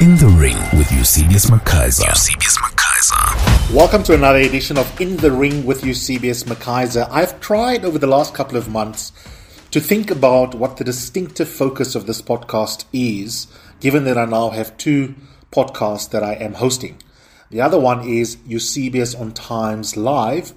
In the Ring with Eusebius McKaiser. Eusebius McKaiser. Welcome to another edition of In the Ring with Eusebius McKaiser. I've tried over the last couple of months to think about what the distinctive focus of this podcast is, given that I now have two podcasts that I am hosting. The other one is Eusebius on Times Live,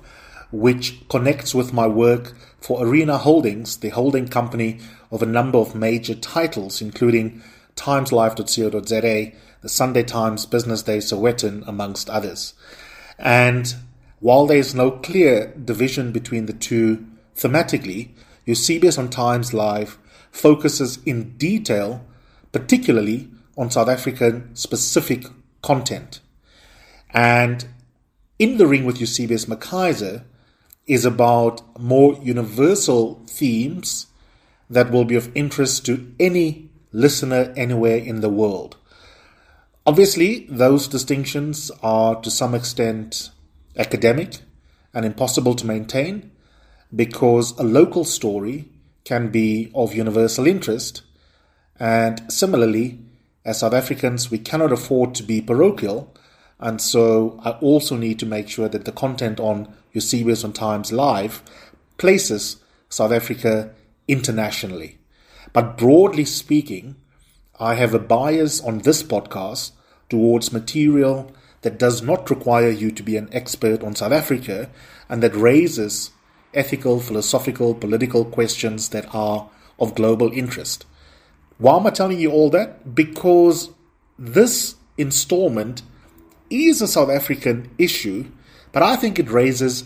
which connects with my work for Arena Holdings, the holding company of a number of major titles, including timeslive.co.za, the Sunday Times, Business Day, Sowetan, amongst others. And while there is no clear division between the two thematically, Eusebius on Times Live focuses in detail, particularly on South African specific content. And In the Ring with Eusebius McKaiser is about more universal themes that will be of interest to any listener anywhere in the world. Obviously, those distinctions are to some extent academic and impossible to maintain because a local story can be of universal interest, and similarly, as South Africans, we cannot afford to be parochial, and so I also need to make sure that the content on Eusebius on Times Live places South Africa internationally. But broadly speaking, I have a bias on this podcast towards material that does not require you to be an expert on South Africa and that raises ethical, philosophical, political questions that are of global interest. Why am I telling you all that? Because this installment is a South African issue, but I think it raises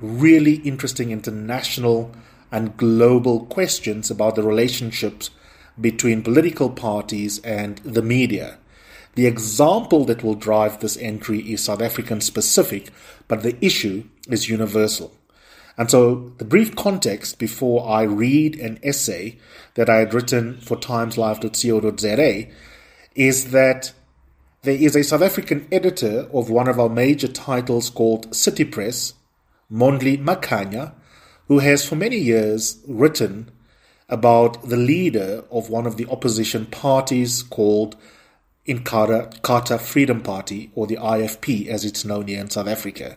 really interesting international and global questions about the relationships between political parties and the media. The example that will drive this entry is South African specific, but the issue is universal. And so, the brief context before I read an essay that I had written for timeslive.co.za is that there is a South African editor of one of our major titles called City Press, Mondli Makhanya, who has for many years written about the leader of one of the opposition parties called Inkatha Freedom Party, or the IFP as it's known here in South Africa.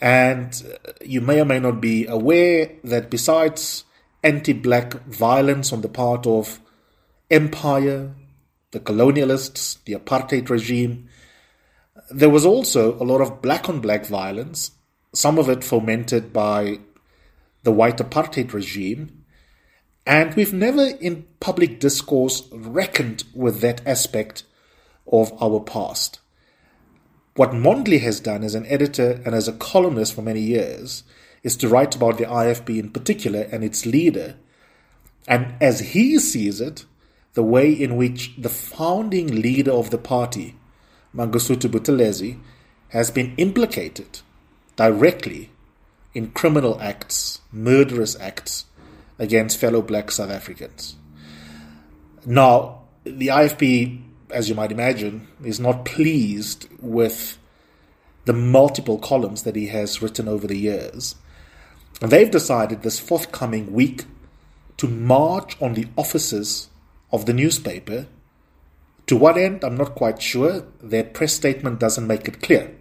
And uh, you may or may not be aware that besides anti black violence on the part of empire, the colonialists, the apartheid regime, there was also a lot of black on black violence, some of it fomented by the white apartheid regime, and we've never in public discourse reckoned with that aspect of our past. What Mondli has done as an editor and as a columnist for many years is to write about the IFP in particular and its leader, and as he sees it, the way in which the founding leader of the party, Mangosuthu Buthelezi, has been implicated directly in criminal acts, murderous acts against fellow black South Africans. Now, the IFP, as you might imagine, is not pleased with the multiple columns that he has written over the years. And they've decided this forthcoming week to march on the offices of the newspaper. To what end, I'm not quite sure. Their press statement doesn't make it clear.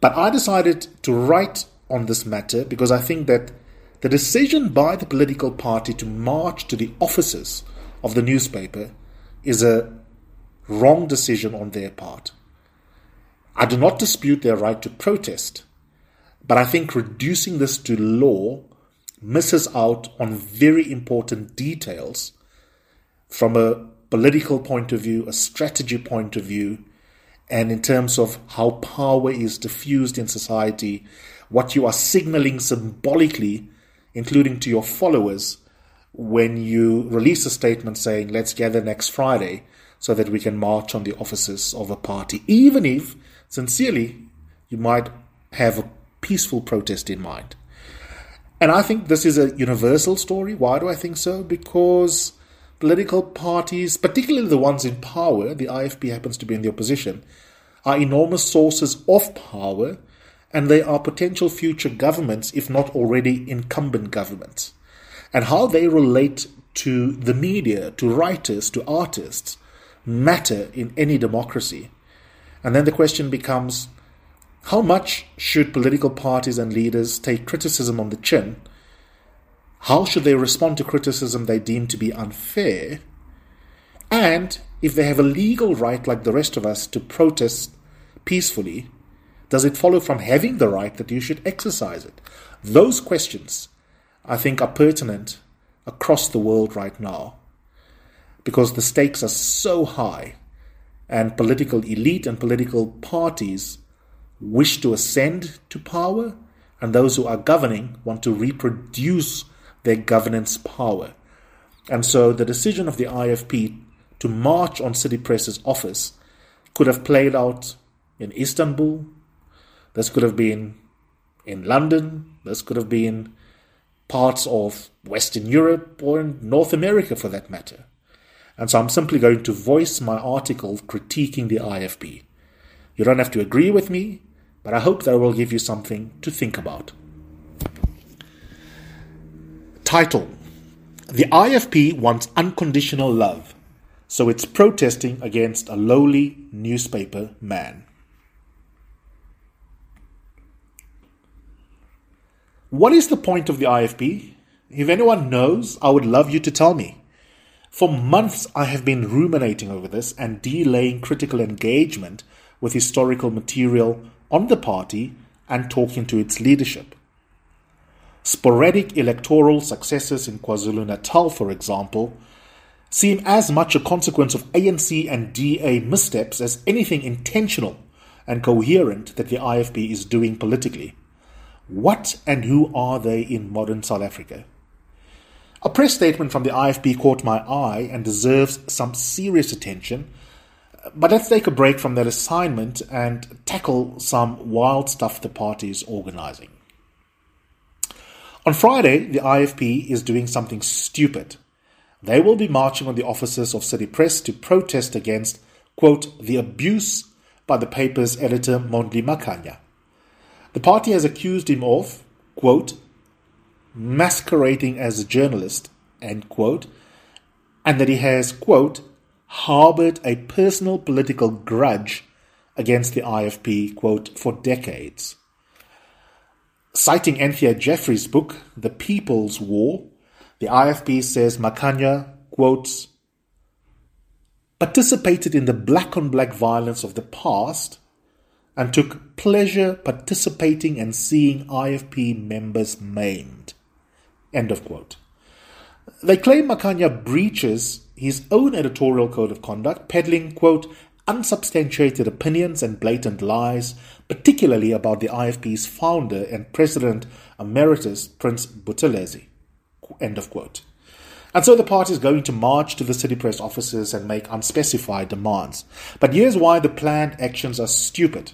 But I decided to write on this matter because I think that the decision by the political party to march to the offices of the newspaper is a wrong decision on their part. I do not dispute their right to protest, but I think reducing this to law misses out on very important details from a political point of view, a strategy point of view, and in terms of how power is diffused in society, what you are signaling symbolically, including to your followers, when you release a statement saying, let's gather next Friday so that we can march on the offices of a party, even if, sincerely, you might have a peaceful protest in mind. And I think this is a universal story. Why do I think so? Because political parties, particularly the ones in power, the IFP happens to be in the opposition, are enormous sources of power and they are potential future governments, if not already incumbent governments. And how they relate to the media, to writers, to artists, matter in any democracy. And then the question becomes how much should political parties and leaders take criticism on the chin? How should they respond to criticism they deem to be unfair? And if they have a legal right, like the rest of us, to protest peacefully, does it follow from having the right that you should exercise it? Those questions, I think, are pertinent across the world right now because the stakes are so high and political elite and political parties wish to ascend to power and those who are governing want to reproduce their governance power. And so the decision of the IFP to march on City Press's office could have played out in Istanbul, this could have been in London, this could have been parts of Western Europe or in North America for that matter. And so I'm simply going to voice my article critiquing the IFP. You don't have to agree with me, but I hope that will give you something to think about. Title The IFP wants unconditional love, so it's protesting against a lowly newspaper man. What is the point of the IFP? If anyone knows, I would love you to tell me. For months, I have been ruminating over this and delaying critical engagement with historical material on the party and talking to its leadership. Sporadic electoral successes in KwaZulu Natal, for example, seem as much a consequence of ANC and DA missteps as anything intentional and coherent that the IFP is doing politically. What and who are they in modern South Africa? A press statement from the IFP caught my eye and deserves some serious attention. But let's take a break from that assignment and tackle some wild stuff the party is organizing. On Friday, the IFP is doing something stupid. They will be marching on the offices of City Press to protest against, quote, the abuse by the paper's editor Mondli Makhanya. The party has accused him of, quote, masquerading as a journalist, end quote, and that he has, quote, harbored a personal political grudge against the IFP, quote, for decades. Citing Anthea Jeffery's book, The People's War, the IFP says Makhanya, quotes, participated in the black on black violence of the past and took pleasure participating and seeing IFP members maimed. End of quote. They claim Makhanya breaches his own editorial code of conduct, peddling, quote, unsubstantiated opinions and blatant lies, particularly about the IFP's founder and president emeritus, Prince Buthelezi. End of quote. And so the party is going to march to the city press offices and make unspecified demands. But here's why the planned actions are stupid.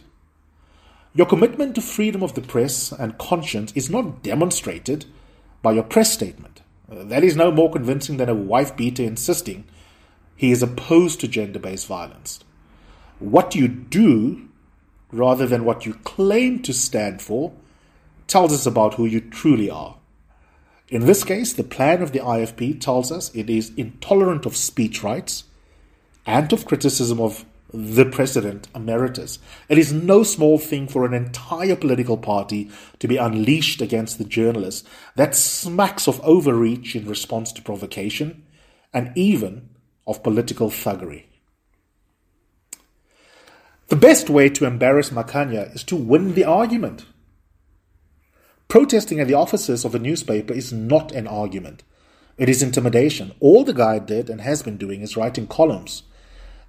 Your commitment to freedom of the press and conscience is not demonstrated by your press statement. Uh, that is no more convincing than a wife beater insisting he is opposed to gender based violence. What you do, rather than what you claim to stand for, tells us about who you truly are. In this case, the plan of the IFP tells us it is intolerant of speech rights and of criticism of the president emeritus. It is no small thing for an entire political party to be unleashed against the journalist. That smacks of overreach in response to provocation and even of political thuggery. The best way to embarrass Makhanya is to win the argument. Protesting at the offices of a newspaper is not an argument. It is intimidation. All the guy did and has been doing is writing columns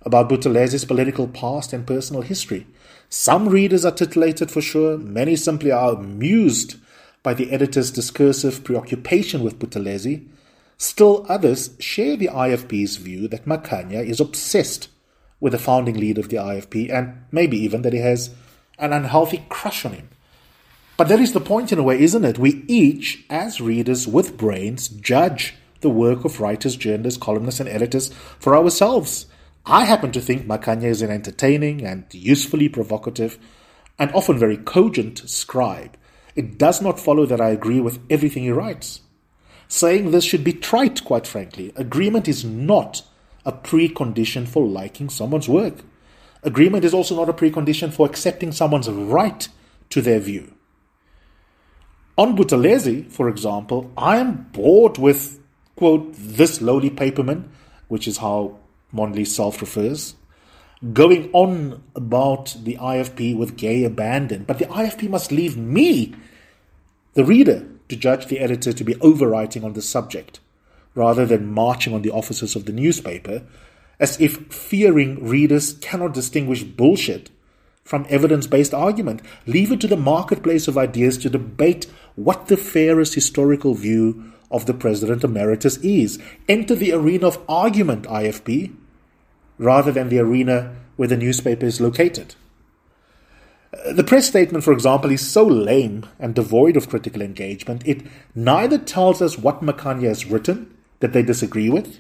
about Buthelezi's political past and personal history. Some readers are titillated for sure, many simply are amused by the editor's discursive preoccupation with Buthelezi. Still others share the IFP's view that Makhanya is obsessed with the founding leader of the IFP and maybe even that he has an unhealthy crush on him. But that is the point in a way, isn't it? We each, as readers with brains, judge the work of writers, journalists, columnists, and editors for ourselves. I happen to think Makhanya is an entertaining and usefully provocative and often very cogent scribe. It does not follow that I agree with everything he writes. Saying this should be trite, quite frankly. Agreement is not a precondition for liking someone's work. Agreement is also not a precondition for accepting someone's right to their view. On Buthelezi, for example, I am bored with, quote, this lowly paperman, which is how Mondli self refers, going on about the IFP with gay abandon. But the IFP must leave me, the reader, to judge the editor to be overwriting on the subject, rather than marching on the offices of the newspaper, as if fearing readers cannot distinguish bullshit from evidence based argument. Leave it to the marketplace of ideas to debate what the fairest historical view of the President Emeritus is. Enter the arena of argument, IFP, rather than the arena where the newspaper is located. Uh, the press statement, for example, is so lame and devoid of critical engagement, it neither tells us what Makhanya has written that they disagree with,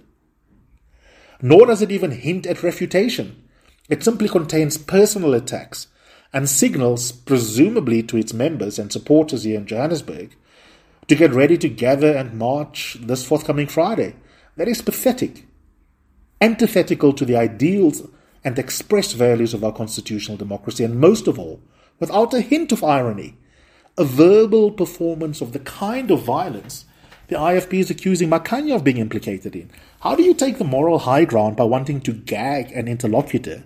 nor does it even hint at refutation. It simply contains personal attacks and signals, presumably to its members and supporters here in Johannesburg, to get ready to gather and march this forthcoming Friday. That is pathetic, antithetical to the ideals and express values of our constitutional democracy, and most of all, without a hint of irony, a verbal performance of the kind of violence the IFP is accusing Makhanya of being implicated in. How do you take the moral high ground by wanting to gag an interlocutor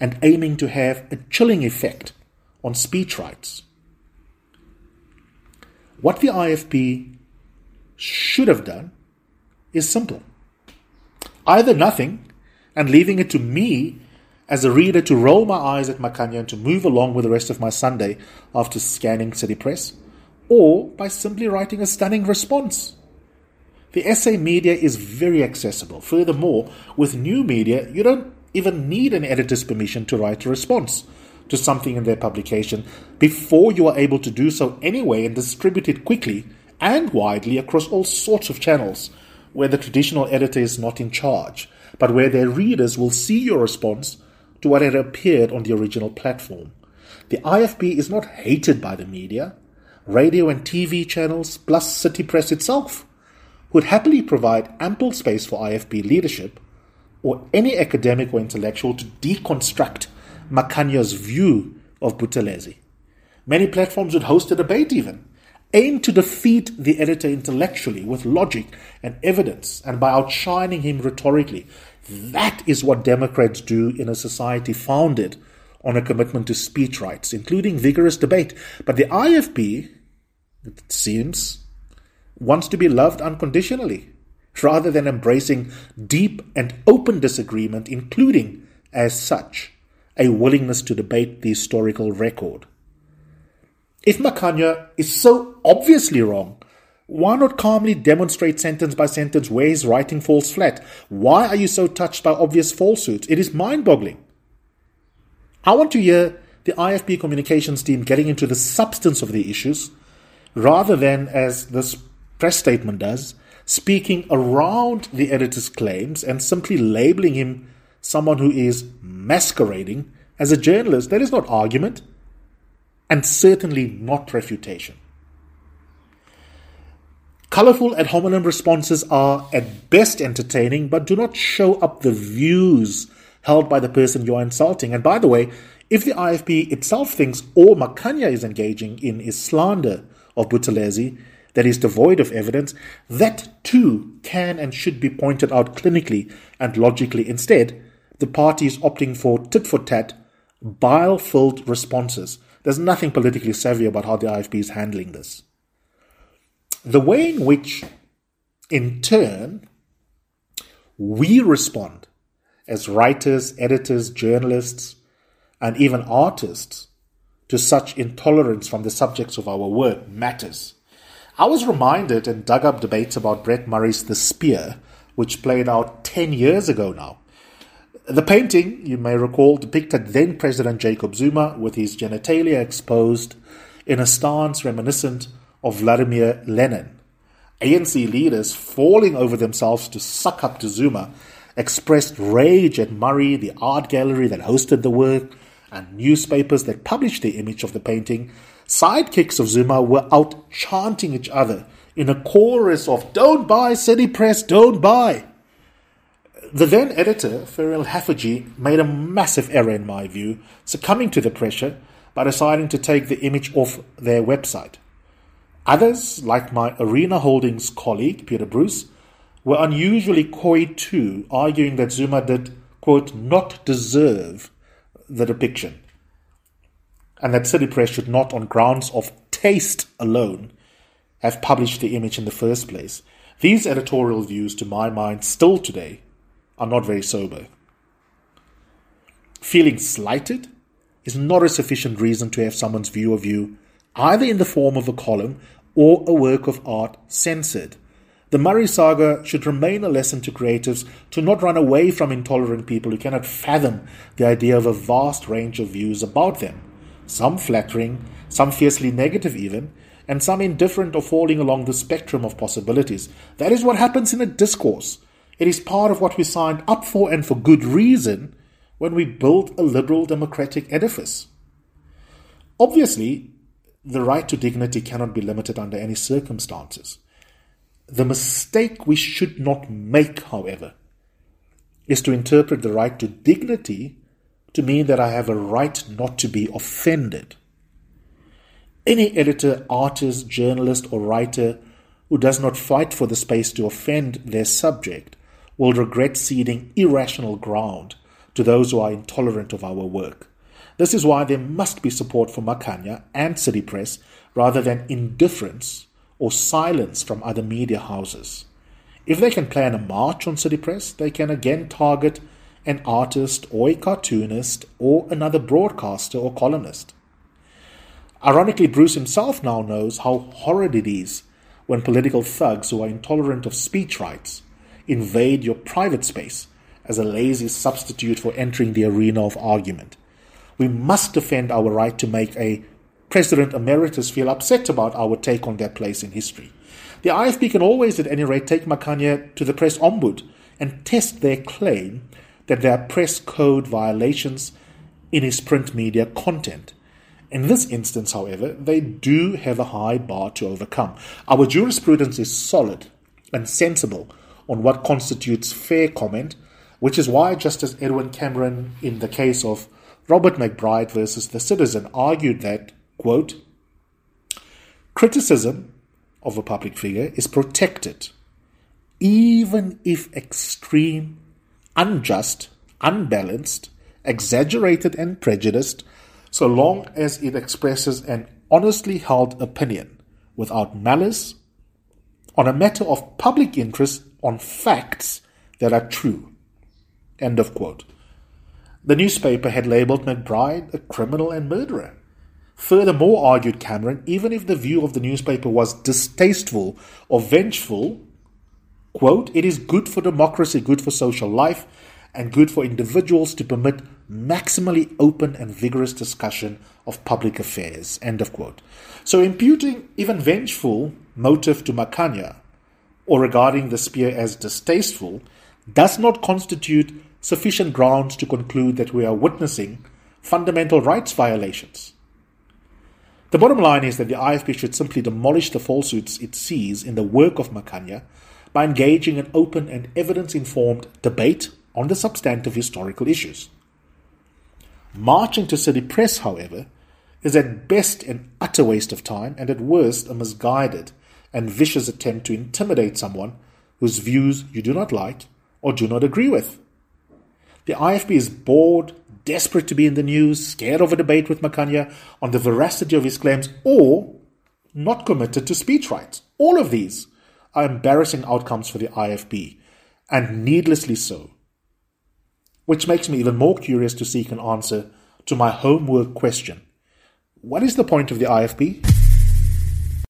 and aiming to have a chilling effect on speech rights? What the IFP should have done is simple either nothing and leaving it to me as a reader to roll my eyes at Makhanya and to move along with the rest of my Sunday after scanning City Press, or by simply writing a stunning response. The SA media is very accessible. Furthermore, with new media, you don't even need an editor's permission to write a response to something in their publication before you are able to do so anyway and distribute it quickly and widely across all sorts of channels where the traditional editor is not in charge but where their readers will see your response to what had appeared on the original platform. The IFP is not hated by the media. Radio and TV channels, plus City Press itself, would happily provide ample space for IFP leadership or any academic or intellectual to deconstruct Makhanya's view of Buthelezi. Many platforms would host a debate even, aim to defeat the editor intellectually with logic and evidence and by outshining him rhetorically. That is what Democrats do in a society founded on a commitment to speech rights, including vigorous debate. But the IFP, it seems, wants to be loved unconditionally rather than embracing deep and open disagreement, including, as such, a willingness to debate the historical record. If Makhanya is so obviously wrong, why not calmly demonstrate sentence by sentence where his writing falls flat? Why are you so touched by obvious falsehoods? It is mind boggling. I want to hear the IFP communications team getting into the substance of the issues rather than, as this press statement does, speaking around the editor's claims and simply labeling him someone who is masquerading as a journalist. That is not argument and certainly not refutation. Colorful ad hominem responses are at best entertaining, but do not show up the views held by the person you are insulting. And by the way, if the IFP itself thinks all Makhanya is engaging in is slander of Buthelezi that is devoid of evidence, that too can and should be pointed out clinically and logically. Instead, the party is opting for tit for tat, bile filled responses there's nothing politically savvy about how the IFP is handling this. The way in which, in turn, we respond as writers, editors, journalists, and even artists to such intolerance from the subjects of our work matters. I was reminded and dug up debates about Brett Murray's The Spear, which played out 10 years ago now. The painting, you may recall, depicted then President Jacob Zuma with his genitalia exposed in a stance reminiscent of Vladimir Lenin. ANC leaders falling over themselves to suck up to Zuma expressed rage at Murray, the art gallery that hosted the work, and newspapers that published the image of the painting. Sidekicks of Zuma were out chanting each other in a chorus of Don't buy City Press, don't buy. The then editor, Ferial Haffajee, made a massive error in my view, succumbing to the pressure by deciding to take the image off their website. Others, like my Arena Holdings colleague, Peter Bruce, were unusually coy too, arguing that Zuma did, quote, not deserve the depiction, and that City Press should not, on grounds of taste alone, have published the image in the first place. These editorial views, to my mind, still today, are not very sober. Feeling slighted is not a sufficient reason to have someone's view of you, either in the form of a column or a work of art, censored. The Murray saga should remain a lesson to creatives to not run away from intolerant people who cannot fathom the idea of a vast range of views about them, some flattering, some fiercely negative even, and some indifferent or falling along the spectrum of possibilities. That is what happens in a discourse. It is part of what we signed up for and for good reason when we built a liberal democratic edifice. Obviously, the right to dignity cannot be limited under any circumstances. The mistake we should not make, however, is to interpret the right to dignity to mean that I have a right not to be offended. Any editor, artist, journalist, or writer who does not fight for the space to offend their subject will regret ceding irrational ground to those who are intolerant of our work. This is why there must be support for Makhanya and City Press rather than indifference or silence from other media houses. If they can plan a march on City Press, they can again target an artist or a cartoonist or another broadcaster or columnist. Ironically, Bruce himself now knows how horrid it is when political thugs who are intolerant of speech rights invade your private space as a lazy substitute for entering the arena of argument. We must defend our right to make a President Emeritus feel upset about our take on their place in history. The IFP can always, at any rate, take Makhanya to the press ombud and test their claim that there are press code violations in his print media content. In this instance, however, they do have a high bar to overcome. Our jurisprudence is solid and sensible on what constitutes fair comment which is why Justice Edwin Cameron, in the case of Robert McBride versus the Citizen, argued that, quote, criticism of a public figure is protected, even if extreme, unjust, unbalanced, exaggerated, and prejudiced, so long as it expresses an honestly held opinion without malice on a matter of public interest on facts that are true. End of quote. The newspaper had labelled McBride a criminal and murderer. Furthermore, argued Cameron, even if the view of the newspaper was distasteful or vengeful, quote, it is good for democracy, good for social life, and good for individuals to permit maximally open and vigorous discussion of public affairs. End of quote. So imputing even vengeful motive to Makhanya or regarding the spear as distasteful does not constitute sufficient grounds to conclude that we are witnessing fundamental rights violations. The bottom line is that the IFP should simply demolish the falsehoods it sees in the work of Makhanya by engaging in open and evidence informed debate on the substantive historical issues. Marching to city press, however, is at best an utter waste of time and at worst a misguided and vicious attempt to intimidate someone whose views you do not like or do not agree with. The IFP is bored, desperate to be in the news, scared of a debate with Makhanya on the veracity of his claims, or not committed to speech rights. All of these are embarrassing outcomes for the IFP, and needlessly so. Which makes me even more curious to seek an answer to my homework question What is the point of the IFP?